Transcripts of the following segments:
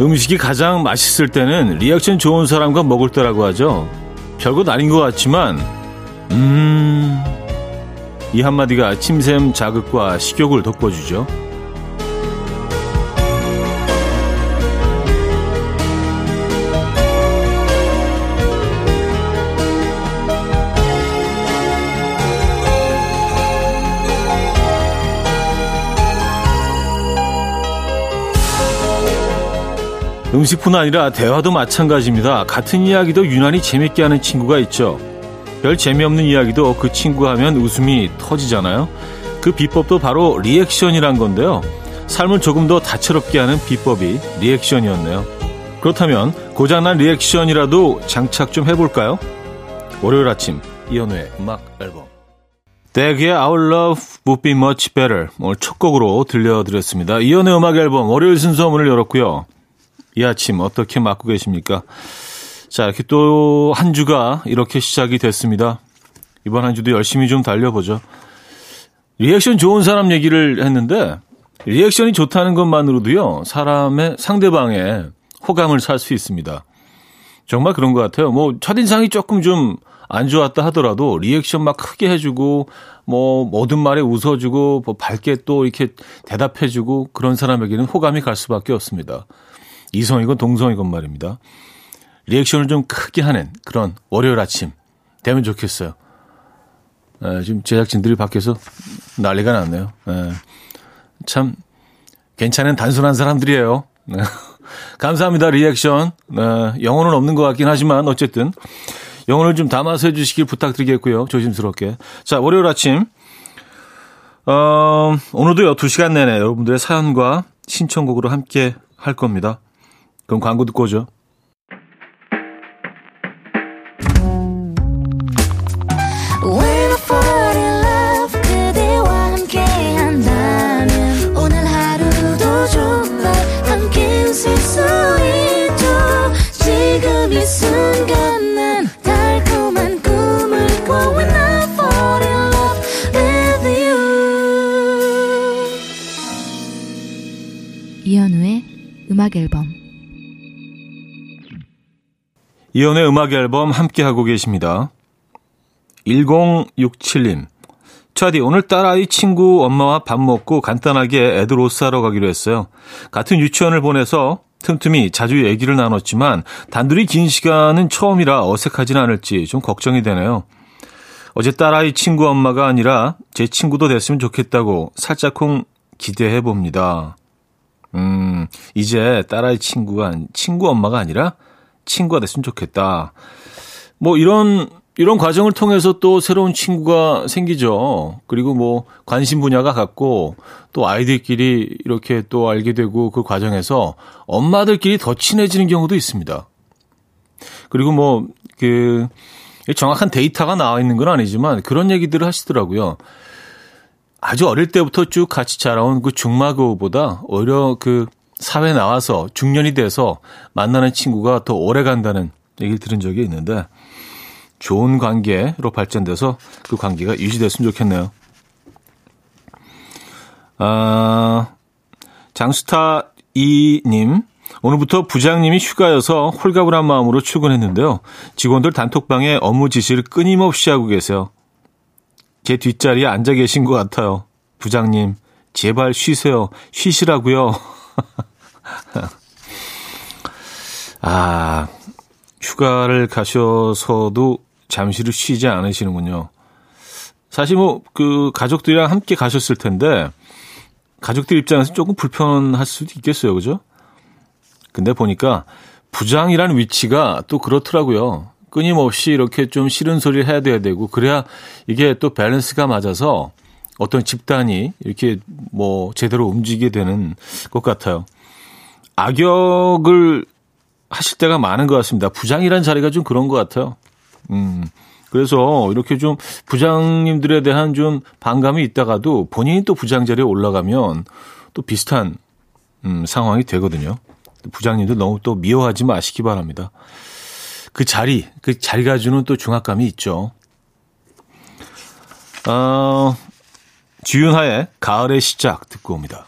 음식이 가장 맛있을 때는 리액션 좋은 사람과 먹을 때라고 하죠. 별것 아닌 것 같지만, 음, 이 한마디가 침샘 자극과 식욕을 돋궈주죠. 음식뿐 아니라 대화도 마찬가지입니다. 같은 이야기도 유난히 재밌게 하는 친구가 있죠. 별 재미없는 이야기도 그 친구 하면 웃음이 터지잖아요. 그 비법도 바로 리액션이란 건데요. 삶을 조금 더 다채롭게 하는 비법이 리액션이었네요. 그렇다면 고장난 리액션이라도 장착 좀 해볼까요? 월요일 아침 이연우의 음악 앨범 대기의 Our Love Would Be Much Better 오늘 첫 곡으로 들려드렸습니다. 이연우의 음악 앨범 월요일 순서 문을 열었고요. 이 아침 어떻게 맞고 계십니까? 자, 이렇게 또 한 주가 이렇게 시작이 됐습니다. 이번 한 주도 열심히 좀 달려보죠. 리액션 좋은 사람 얘기를 했는데, 리액션이 좋다는 것만으로도요, 사람의 상대방의 호감을 살 수 있습니다. 정말 그런 것 같아요. 뭐, 첫인상이 조금 좀 안 좋았다 하더라도, 리액션 막 크게 해주고, 뭐, 모든 말에 웃어주고, 뭐, 밝게 또 이렇게 대답해주고, 그런 사람에게는 호감이 갈 수밖에 없습니다. 이성이건 동성이건 말입니다. 리액션을 좀 크게 하는 그런 월요일 아침 되면 좋겠어요. 에, 지금 제작진들이 밖에서 난리가 났네요. 에, 참 괜찮은 단순한 사람들이에요. 네. 감사합니다. 리액션. 네, 영어는 없는 것 같긴 하지만 어쨌든 영어를 좀 담아서 해주시길 부탁드리겠고요. 조심스럽게. 자, 월요일 아침. 어, 오늘도 2시간 내내 여러분들의 사연과 신청곡으로 함께 할 겁니다. 그럼 광고 듣고 오죠. 음악 앨범 이연의 음악 앨범 함께하고 계십니다. 1067님. 차디, 오늘 딸아이 친구 엄마와 밥 먹고 간단하게 애들 옷 사러 가기로 했어요. 같은 유치원을 보내서 틈틈이 자주 얘기를 나눴지만 단둘이 긴 시간은 처음이라 어색하진 않을지 좀 걱정이 되네요. 어제 딸아이 친구 엄마가 아니라 제 친구도 됐으면 좋겠다고 살짝쿵 기대해 봅니다. 음, 이제 딸아이 친구가, 친구 엄마가 아니라 친구가 됐으면 좋겠다. 뭐 이런 이런 과정을 통해서 또 새로운 친구가 생기죠. 그리고 뭐 관심 분야가 같고 또 아이들끼리 이렇게 또 알게 되고 그 과정에서 엄마들끼리 더 친해지는 경우도 있습니다. 그리고 뭐 그 정확한 데이터가 나와 있는 건 아니지만 그런 얘기들을 하시더라고요. 아주 어릴 때부터 쭉 같이 자라온 그 중마고보다 오히려 그 사회 나와서 중년이 돼서 만나는 친구가 더 오래 간다는 얘기를 들은 적이 있는데 좋은 관계로 발전돼서 그 관계가 유지됐으면 좋겠네요. 아, 장수타 이님 오늘부터 부장님이 휴가여서 홀가분한 마음으로 출근했는데요. 직원들 단톡방에 업무 지시를 끊임없이 하고 계세요. 제 뒷자리에 앉아 계신 것 같아요. 부장님, 제발 쉬세요. 쉬시라고요. 아, 휴가를 가셔서도 잠시를 쉬지 않으시는군요. 사실 뭐, 그, 가족들이랑 함께 가셨을 텐데, 가족들 입장에서 조금 불편할 수도 있겠어요. 그죠? 근데 보니까 부장이라는 위치가 또 그렇더라고요. 끊임없이 이렇게 좀 싫은 소리를 해야 돼야 되고, 그래야 이게 또 밸런스가 맞아서 어떤 집단이 이렇게 뭐 제대로 움직이게 되는 것 같아요. 악역을 하실 때가 많은 것 같습니다. 부장이라는 자리가 좀 그런 것 같아요. 음. 그래서 이렇게 좀 부장님들에 대한 좀 반감이 있다가도 본인이 또 부장 자리에 올라가면 또 비슷한 음, 상황이 되거든요. 부장님들 너무 또 미워하지 마시기 바랍니다. 그 자리, 그 자리가 주는 또 중압감이 있죠. 어, 주윤하의 가을의 시작 듣고 옵니다.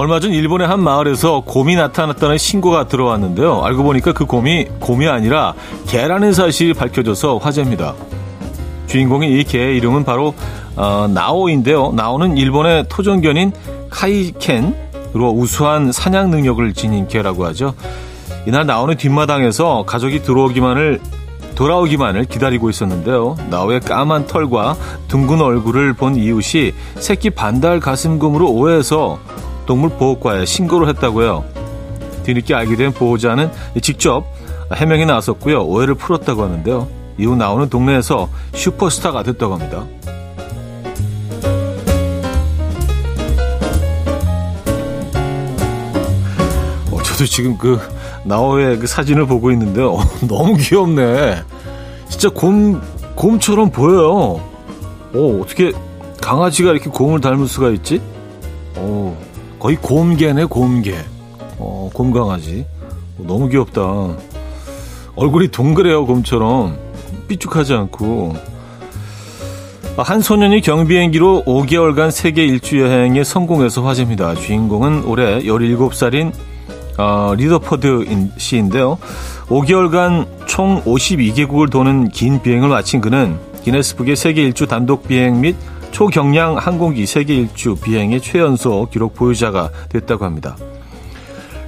얼마 전 일본의 한 마을에서 곰이 나타났다는 신고가 들어왔는데요. 알고 보니까 그 곰이 곰이 아니라 개라는 사실이 밝혀져서 화제입니다. 주인공인 이 개의 이름은 바로 어, 나오인데요. 나오는 일본의 토종견인 카이켄으로 우수한 사냥 능력을 지닌 개라고 하죠. 이날 나오는 뒷마당에서 가족이 들어오기만을 돌아오기만을 기다리고 있었는데요. 나오의 까만 털과 둥근 얼굴을 본 이웃이 새끼 반달 가슴곰으로 오해해서 동물 보호과에 신고를 했다고요. 뒤늦게 알게 된 보호자는 직접 해명에 나섰고요. 오해를 풀었다고 하는데요. 이후 나오는 동네에서 슈퍼스타가 됐다고 합니다. 어, 저도 지금 그 나오의 그 사진을 보고 있는데요. 너무 귀엽네. 진짜 곰, 곰처럼 보여요. 오, 어떻게 강아지가 이렇게 곰을 닮을 수가 있지? 오, 거의 곰개네, 곰개. 어, 곰강아지. 어, 너무 귀엽다. 얼굴이 동그래요, 곰처럼. 삐죽하지 않고. 아, 한 소년이 경비행기로 5개월간 세계 일주 여행에 성공해서 화제입니다. 주인공은 올해 17살인 어, 리더퍼드 씨인데요. 5개월간 총 52개국을 도는 긴 비행을 마친 그는 기네스북의 세계 일주 단독 비행 및 초경량 항공기 세계 일주 비행의 최연소 기록 보유자가 됐다고 합니다.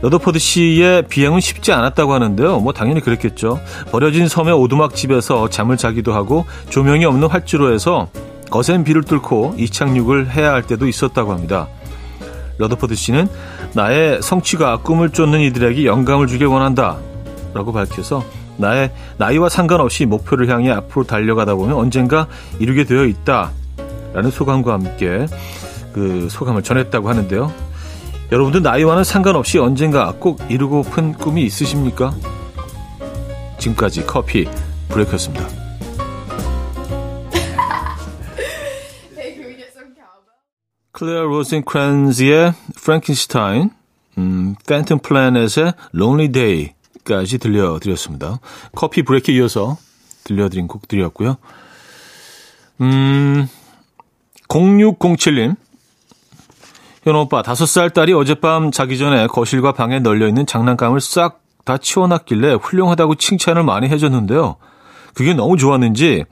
러더포드 씨의 비행은 쉽지 않았다고 하는데요. 뭐 당연히 그랬겠죠. 버려진 섬의 오두막 집에서 잠을 자기도 하고 조명이 없는 활주로에서 거센 비를 뚫고 이착륙을 해야 할 때도 있었다고 합니다. 러더포드 씨는 나의 성취가 꿈을 쫓는 이들에게 영감을 주길 원한다. 라고 밝혀서 나의 나이와 상관없이 목표를 향해 앞으로 달려가다 보면 언젠가 이루게 되어 있다. 라는 소감과 함께 그 소감을 전했다고 하는데요. 여러분들 나이와는 상관없이 언젠가 꼭 이루고픈 꿈이 있으십니까? 지금까지 커피 브레이크였습니다. 클레어 로젠크란즈의 Frankenstein, 음, 팬텀 플래넷의 Lonely Day까지 들려드렸습니다. 커피 브레이크에 이어서 들려드린 곡들이었고요. 음, 0607님. 현호 오빠, 다섯 살 딸이 어젯밤 자기 전에 거실과 방에 널려있는 장난감을 싹 다 치워놨길래 훌륭하다고 칭찬을 많이 해줬는데요. 그게 너무 좋았는지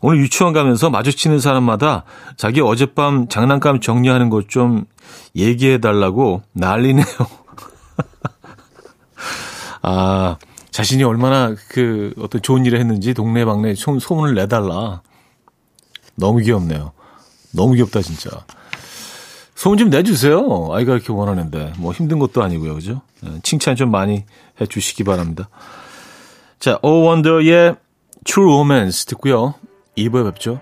오늘 유치원 가면서 마주치는 사람마다 자기 어젯밤 장난감 정리하는 것 좀 얘기해달라고 난리네요. 아, 자신이 얼마나 그 어떤 좋은 일을 했는지 동네방네 소문을 내달라. 너무 귀엽네요. 너무 귀엽다, 진짜. 소문 좀 내주세요. 아이가 이렇게 원하는데. 뭐 힘든 것도 아니고요. 그죠? 네, 칭찬 좀 많이 해 주시기 바랍니다. 자, 오 원더의 True Romance 듣고요. 2부에 뵙죠.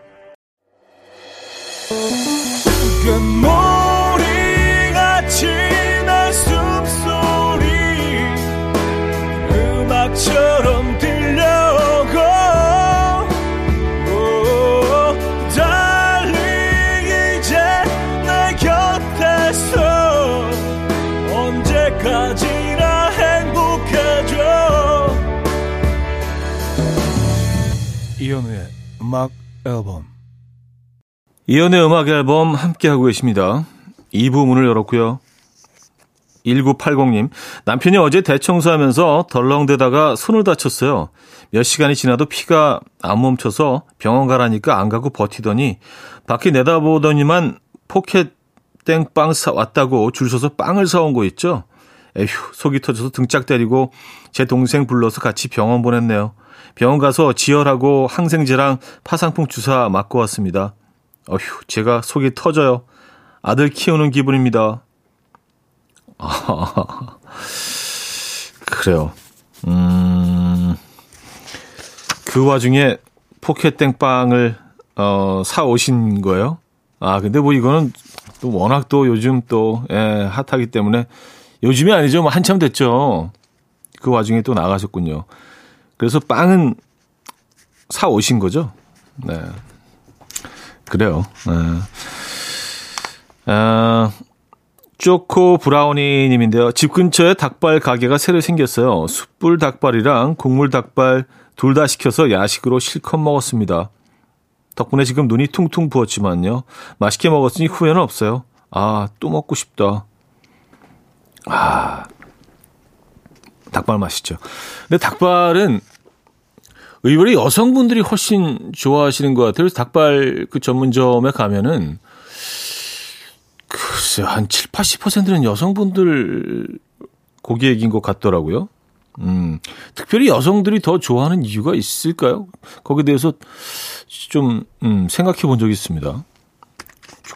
이현우의 음악 앨범 이현우의 음악 앨범 함께하고 계십니다. 2부 문을 열었고요. 1980님, 남편이 어제 대청소하면서 덜렁대다가 손을 다쳤어요. 몇 시간이 지나도 피가 안 멈춰서 병원 가라니까 안 가고 버티더니 밖에 내다보더니만 포켓 땡빵 사 왔다고 줄 서서 빵을 사온 거 있죠? 에휴, 속이 터져서 등짝 때리고 제 동생 불러서 같이 병원 보냈네요. 병원 가서 지혈하고 항생제랑 파상풍 주사 맞고 왔습니다. 어휴, 제가 속이 터져요. 아들 키우는 기분입니다. 아, 그래요. 음, 그 와중에 포켓땡빵을, 어, 사 오신 거예요? 아, 근데 뭐 이거는 또 워낙 또 요즘 또, 예, 핫하기 때문에 요즘이 아니죠. 뭐 한참 됐죠. 그 와중에 또 나가셨군요. 그래서 빵은 사 오신 거죠? 네. 그래요. 네. 아, 쪼코 브라우니 님인데요. 집 근처에 닭발 가게가 새로 생겼어요. 숯불 닭발이랑 국물 닭발 둘 다 시켜서 야식으로 실컷 먹었습니다. 덕분에 지금 눈이 퉁퉁 부었지만요. 맛있게 먹었으니 후회는 없어요. 아, 또 먹고 싶다. 아, 닭발 맛있죠. 근데 닭발은 의외로 여성분들이 훨씬 좋아하시는 것 같아요. 그래서 닭발 그 전문점에 가면은 글쎄 한 7, 80%는 여성분들 고객인 것 같더라고요. 음, 특별히 여성들이 더 좋아하는 이유가 있을까요? 거기에 대해서 좀, 음, 생각해 본 적이 있습니다.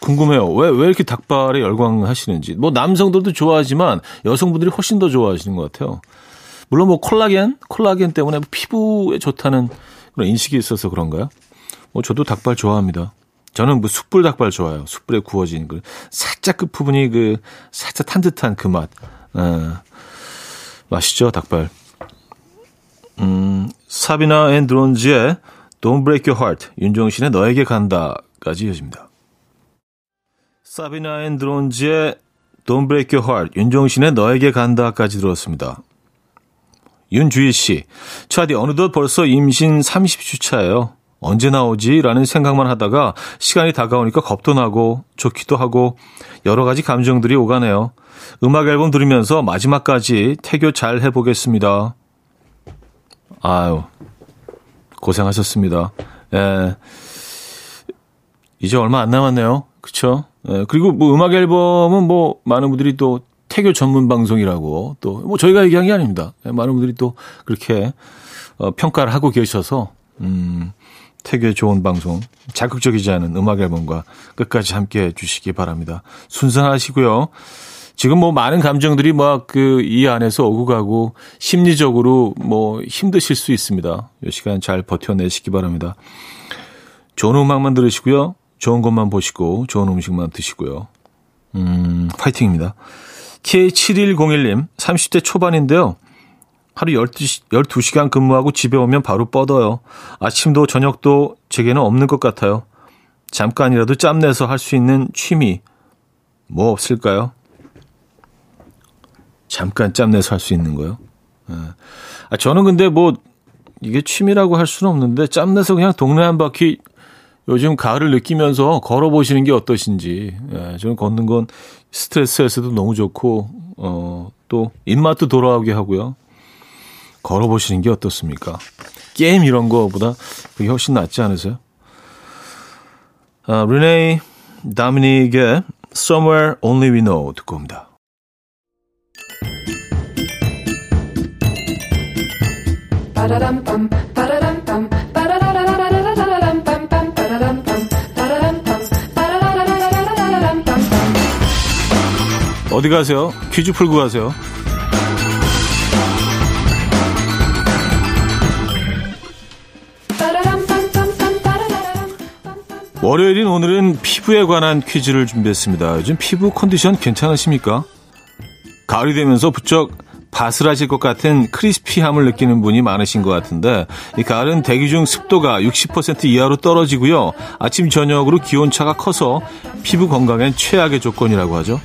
궁금해요. 왜, 왜 이렇게 닭발에 열광하시는지. 뭐, 남성들도 좋아하지만 여성분들이 훨씬 더 좋아하시는 것 같아요. 물론 뭐, 콜라겐? 콜라겐 때문에 피부에 좋다는 그런 인식이 있어서 그런가요? 뭐, 저도 닭발 좋아합니다. 저는 뭐 숯불 닭발 좋아요. 숯불에 구워진 그 살짝 그 부분이 그 살짝 탄 듯한 그 맛. 어, 맛있죠, 닭발. 음, 사비나 앤 드론즈의 Don't Break Your Heart, 윤종신의 너에게 간다까지 이어집니다. 사비나 앤 드론즈의 Don't Break Your Heart, 윤종신의 너에게 간다까지 들었습니다. 윤주희 씨, 차디 어느덧 벌써 임신 30주 차예요. 언제 나오지? 라는 생각만 하다가 시간이 다가오니까 겁도 나고 좋기도 하고 여러 가지 감정들이 오가네요. 음악 앨범 들으면서 마지막까지 태교 잘 해보겠습니다. 아유, 고생하셨습니다. 예. 이제 얼마 안 남았네요. 그쵸? 예. 그리고 뭐 음악 앨범은 뭐 많은 분들이 또 태교 전문 방송이라고 또 뭐 저희가 얘기한 게 아닙니다. 예. 많은 분들이 또 그렇게 어, 평가를 하고 계셔서 음, 태교에 좋은 방송, 자극적이지 않은 음악 앨범과 끝까지 함께 해 주시기 바랍니다. 순산하시고요. 지금 뭐 많은 감정들이 막 그 이 안에서 오고 가고 심리적으로 뭐 힘드실 수 있습니다. 이 시간 잘 버텨내시기 바랍니다. 좋은 음악만 들으시고요. 좋은 것만 보시고 좋은 음식만 드시고요. 음, 파이팅입니다. K7101님, 30대 초반인데요. 하루 12시, 12시간 근무하고 집에 오면 바로 뻗어요. 아침도 저녁도 제게는 없는 것 같아요. 잠깐이라도 짬내서 할 수 있는 취미, 뭐 없을까요? 잠깐 짬내서 할 수 있는 거요? 예. 아, 저는 근데 뭐, 이게 취미라고 할 수는 없는데, 짬내서 그냥 동네 한 바퀴 요즘 가을을 느끼면서 걸어보시는 게 어떠신지. 예, 저는 걷는 건 스트레스에서도 너무 좋고, 어, 또 입맛도 돌아오게 하고요. 걸어보시는 게 어떻습니까? 게임 이런 거보다 그게 훨씬 낫지 않으세요? 아, 르네이 다미닉의 Somewhere Only We Know 듣고 옵니다. 어디 가세요? 퀴즈 풀고 가세요. 월요일인 오늘은 피부에 관한 퀴즈를 준비했습니다. 요즘 피부 컨디션 괜찮으십니까? 가을이 되면서 부쩍 바스라질 것 같은 크리스피함을 느끼는 분이 많으신 것 같은데 이 가을은 대기 중 습도가 60% 이하로 떨어지고요. 아침 저녁으로 기온차가 커서 피부 건강엔 최악의 조건이라고 하죠.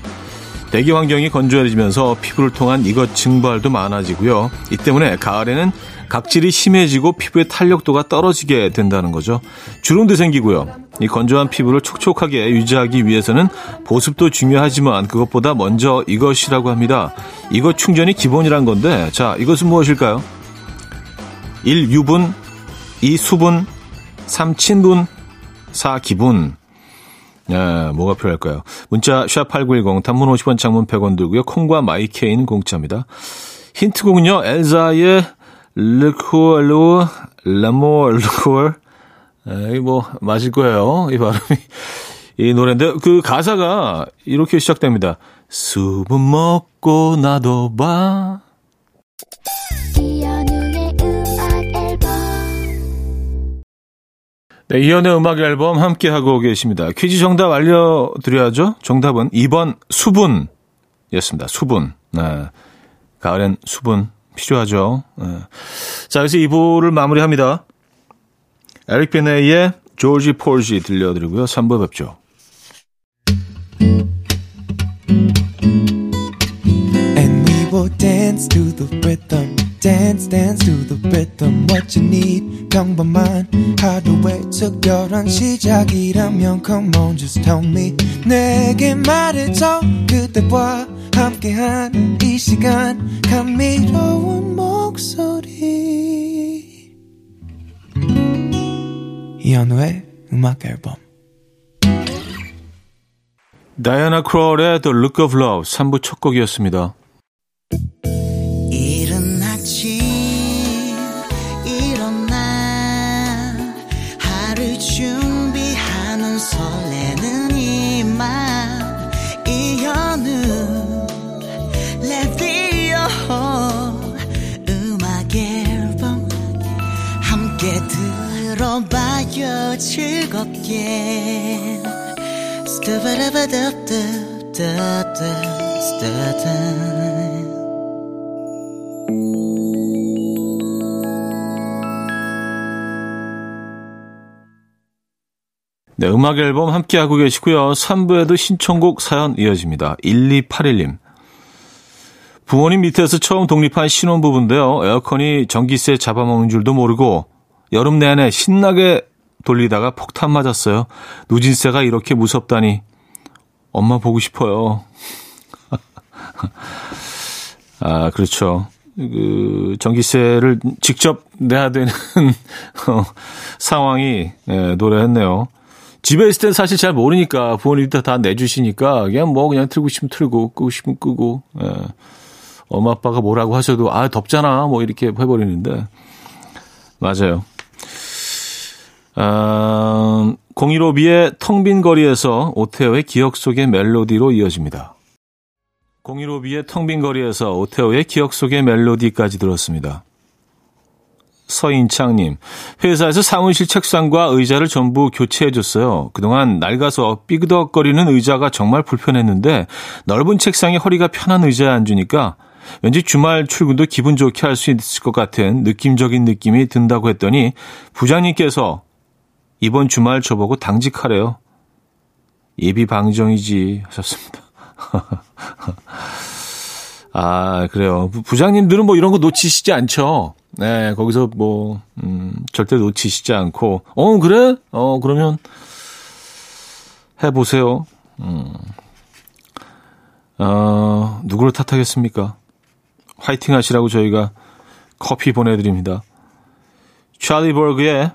대기 환경이 건조해지면서 피부를 통한 이것 증발도 많아지고요. 이 때문에 가을에는 각질이 심해지고 피부의 탄력도가 떨어지게 된다는 거죠. 주름도 생기고요. 이 건조한 피부를 촉촉하게 유지하기 위해서는 보습도 중요하지만 그것보다 먼저 이것이라고 합니다. 이것 충전이 기본이란 건데 자 이것은 무엇일까요? 1. 유분 2. 수분 3. 친분 4. 기분 네, 뭐가 필요할까요? 문자 샵8910 단문 50원 장문 100원 들고요. 콩과 마이케인 공짜입니다. 힌트곡은요. 엘자의 르코르 라모 르코르 이뭐 맞을 거예요. 이 발음이 이 노래인데 그 가사가 이렇게 시작됩니다. 수분 먹고 나도 봐. 네, 이연의 음악 앨범 함께 하고 계십니다. 퀴즈 정답 알려드려야죠. 정답은 2번 수분이었습니다. 수분. 네. 가을엔 수분 필요하죠. 네. 자, 여기서 2부를 마무리합니다. 에릭 베네의 조지 폴지 들려드리고요. 3부 뵙죠. Dance dance to the rhythm what you need 평범한 하루의 특별한 시작이라면 come on just tell me 내게 말해줘 그대와 함께한 이 시간 감미로운 목소리 이현우의 음악 앨범 다이아나 크롤의 The Look of Love 3부 첫 곡이었습니다. 들어봐요 즐겁게 네, 음악 앨범 함께하고 계시고요. 3부에도 신청곡 사연 이어집니다. 1281님. 부모님 밑에서 처음 독립한 신혼부부인데요. 에어컨이 전기세 잡아먹는 줄도 모르고 여름 내내 신나게 돌리다가 폭탄 맞았어요. 누진세가 이렇게 무섭다니. 엄마 보고 싶어요. 아, 그렇죠. 그, 전기세를 직접 내야 되는 어, 상황이 예, 노래했네요. 집에 있을 땐 사실 잘 모르니까 부모님이 다 내주시니까 그냥 뭐 그냥 틀고 싶으면 틀고 끄고 싶으면 끄고 예. 엄마 아빠가 뭐라고 하셔도 아 덥잖아 뭐 이렇게 해버리는데 맞아요. 아, 015B의 텅 빈 거리에서 오테오의 기억 속의 멜로디로 이어집니다. 015B의 텅 빈 거리에서 오테오의 기억 속의 멜로디까지 들었습니다. 서인창님, 회사에서 사무실 책상과 의자를 전부 교체해줬어요. 그동안 낡아서 삐그덕거리는 의자가 정말 불편했는데 넓은 책상에 허리가 편한 의자에 앉으니까 왠지 주말 출근도 기분 좋게 할 수 있을 것 같은 느낌적인 느낌이 든다고 했더니 부장님께서 이번 주말 저보고 당직하래요. 예비 방정이지 하셨습니다. 아, 그래요. 부장님들은 뭐 이런 거 놓치시지 않죠. 네, 거기서 뭐, 음, 절대 놓치시지 않고, 어, 그래? 어, 그러면 해보세요. 음. 어, 누구를 탓하겠습니까? 화이팅 하시라고 저희가 커피 보내드립니다. 찰리 버그의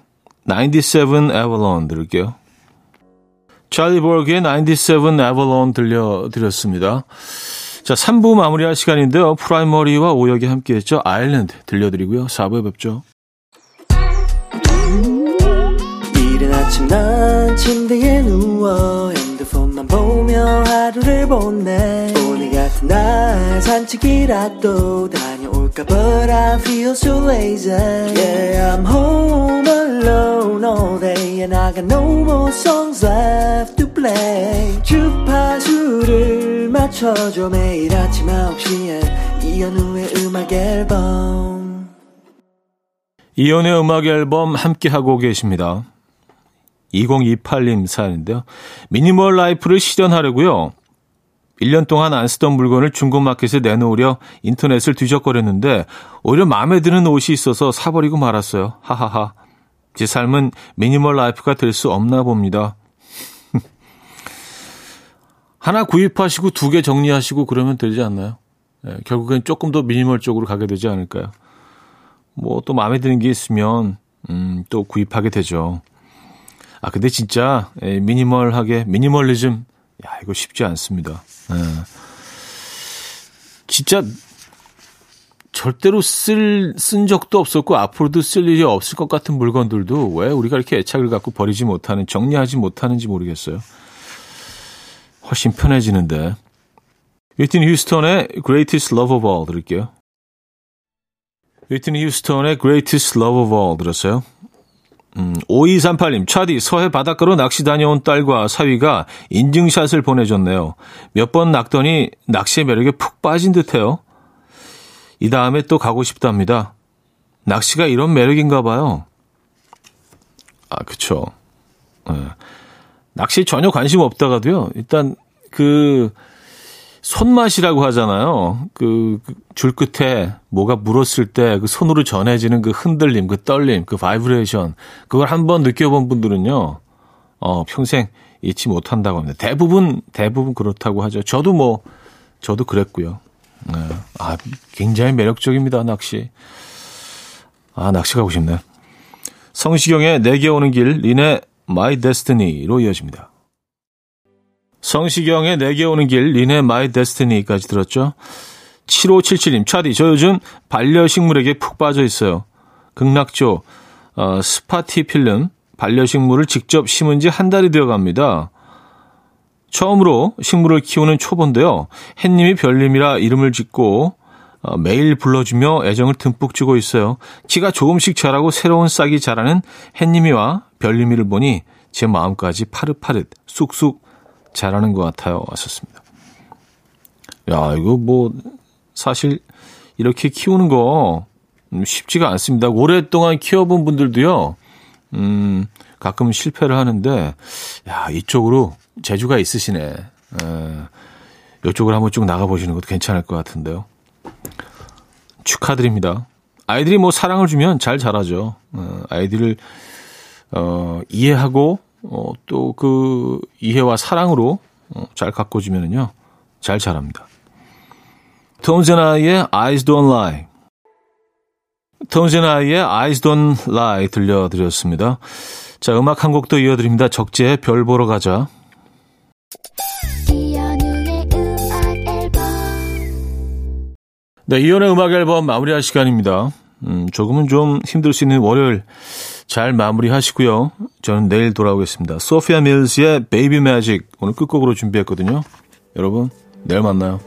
97 Avalon 들을게요. 찰리 버그의 97 Avalon 들려드렸습니다. 자, 3부 마무리할 시간인데요. 프라이머리와 오혁이 함께했죠. Island 들려드리고요. 4부에 뵙죠. 이른 아침 난 침대에 누워 핸드폰만 보며 하루를 보내 오늘 같은 날 산책이라도 다 볼까 But I feel so lazy Yeah I'm home alone all day And I got no more songs left to play 주파수를 맞춰줘 매일 아침 9시에 이현우의 음악 앨범 이현우의 음악 앨범 함께하고 계십니다 2028님 사연인데요 minimal life를 실현하려고요 1년 동안 안 쓰던 물건을 중고마켓에 내놓으려 인터넷을 뒤적거렸는데 오히려 마음에 드는 옷이 있어서 사버리고 말았어요. 하하하. 제 삶은 minimal life가 될 수 없나 봅니다. 하나 구입하시고 두 개 정리하시고 그러면 되지 않나요? 네, 결국엔 조금 더 미니멀 쪽으로 가게 되지 않을까요? 뭐 또 마음에 드는 게 있으면 음, 또 구입하게 되죠. 아 근데 진짜 예, 미니멀하게 미니멀리즘 야 이거 쉽지 않습니다. 네. 진짜 절대로 쓸, 쓴 적도 없었고 앞으로도 쓸 일이 없을 것 같은 물건들도 왜 우리가 이렇게 애착을 갖고 버리지 못하는, 정리하지 못하는지 모르겠어요. 훨씬 편해지는데. 위트니 휴스턴의 Greatest Love of All 들을게요. 위트니 휴스턴의 Greatest Love of All 들었어요. 음, 5238님, 차디, 서해 바닷가로 낚시 다녀온 딸과 사위가 인증샷을 보내줬네요. 몇 번 낚더니 낚시의 매력에 푹 빠진 듯 해요. 이 다음에 또 가고 싶답니다. 낚시가 이런 매력인가 봐요. 아, 그쵸. 네. 낚시 전혀 관심 없다가도요, 일단 그, 손맛이라고 하잖아요. 그, 줄 끝에 뭐가 물었을 때 그 손으로 전해지는 그 흔들림, 그 떨림, 그 vibration. 그걸 한번 느껴본 분들은요, 어, 평생 잊지 못한다고 합니다. 대부분, 대부분 그렇다고 하죠. 저도 뭐, 저도 그랬고요. 네. 아, 굉장히 매력적입니다, 낚시. 아, 낚시 가고 싶네. 성시경의 내게 오는 길, 린의 My Destiny로 이어집니다. 성시경의 내게 오는 길, 린의 My Destiny까지 들었죠. 7577님, 차디, 저 요즘 반려식물에게 푹 빠져 있어요. 극락조, 어, 스파티필름, 반려식물을 직접 심은 지 한 달이 되어 갑니다. 처음으로 식물을 키우는 초보인데요. 햇님이 별님이라 이름을 짓고 어, 매일 불러주며 애정을 듬뿍 주고 있어요. 키가 조금씩 자라고 새로운 싹이 자라는 햇님이와 별님이를 보니 제 마음까지 파릇파릇 쑥쑥 자라는 것 같아요. 왔었습니다. 야, 이거 뭐 사실 이렇게 키우는 거 쉽지가 않습니다. 오랫동안 키워본 분들도요, 음, 가끔 실패를 하는데, 야, 이쪽으로 재주가 있으시네. 에, 이쪽으로 한번 쭉 나가보시는 것도 괜찮을 것 같은데요. 축하드립니다. 아이들이 뭐 사랑을 주면 잘 자라죠. 어, 아이들을, 어, 이해하고, 어, 또 그 이해와 사랑으로 어, 잘 가꿔주면은요, 잘 자랍니다. 톰즈나이의 Eyes Don't Lie. 톰즈나이의 Eyes Don't Lie 들려드렸습니다. 자, 음악 한 곡도 이어드립니다. 적재의 별 보러 가자. 네, 이연의 음악 앨범 마무리할 시간입니다. 음, 조금은 좀 힘들 수 있는 월요일 잘 마무리하시고요. 저는 내일 돌아오겠습니다. 소피아 밀스의 베이비 매직 오늘 끝곡으로 준비했거든요. 여러분, 내일 만나요.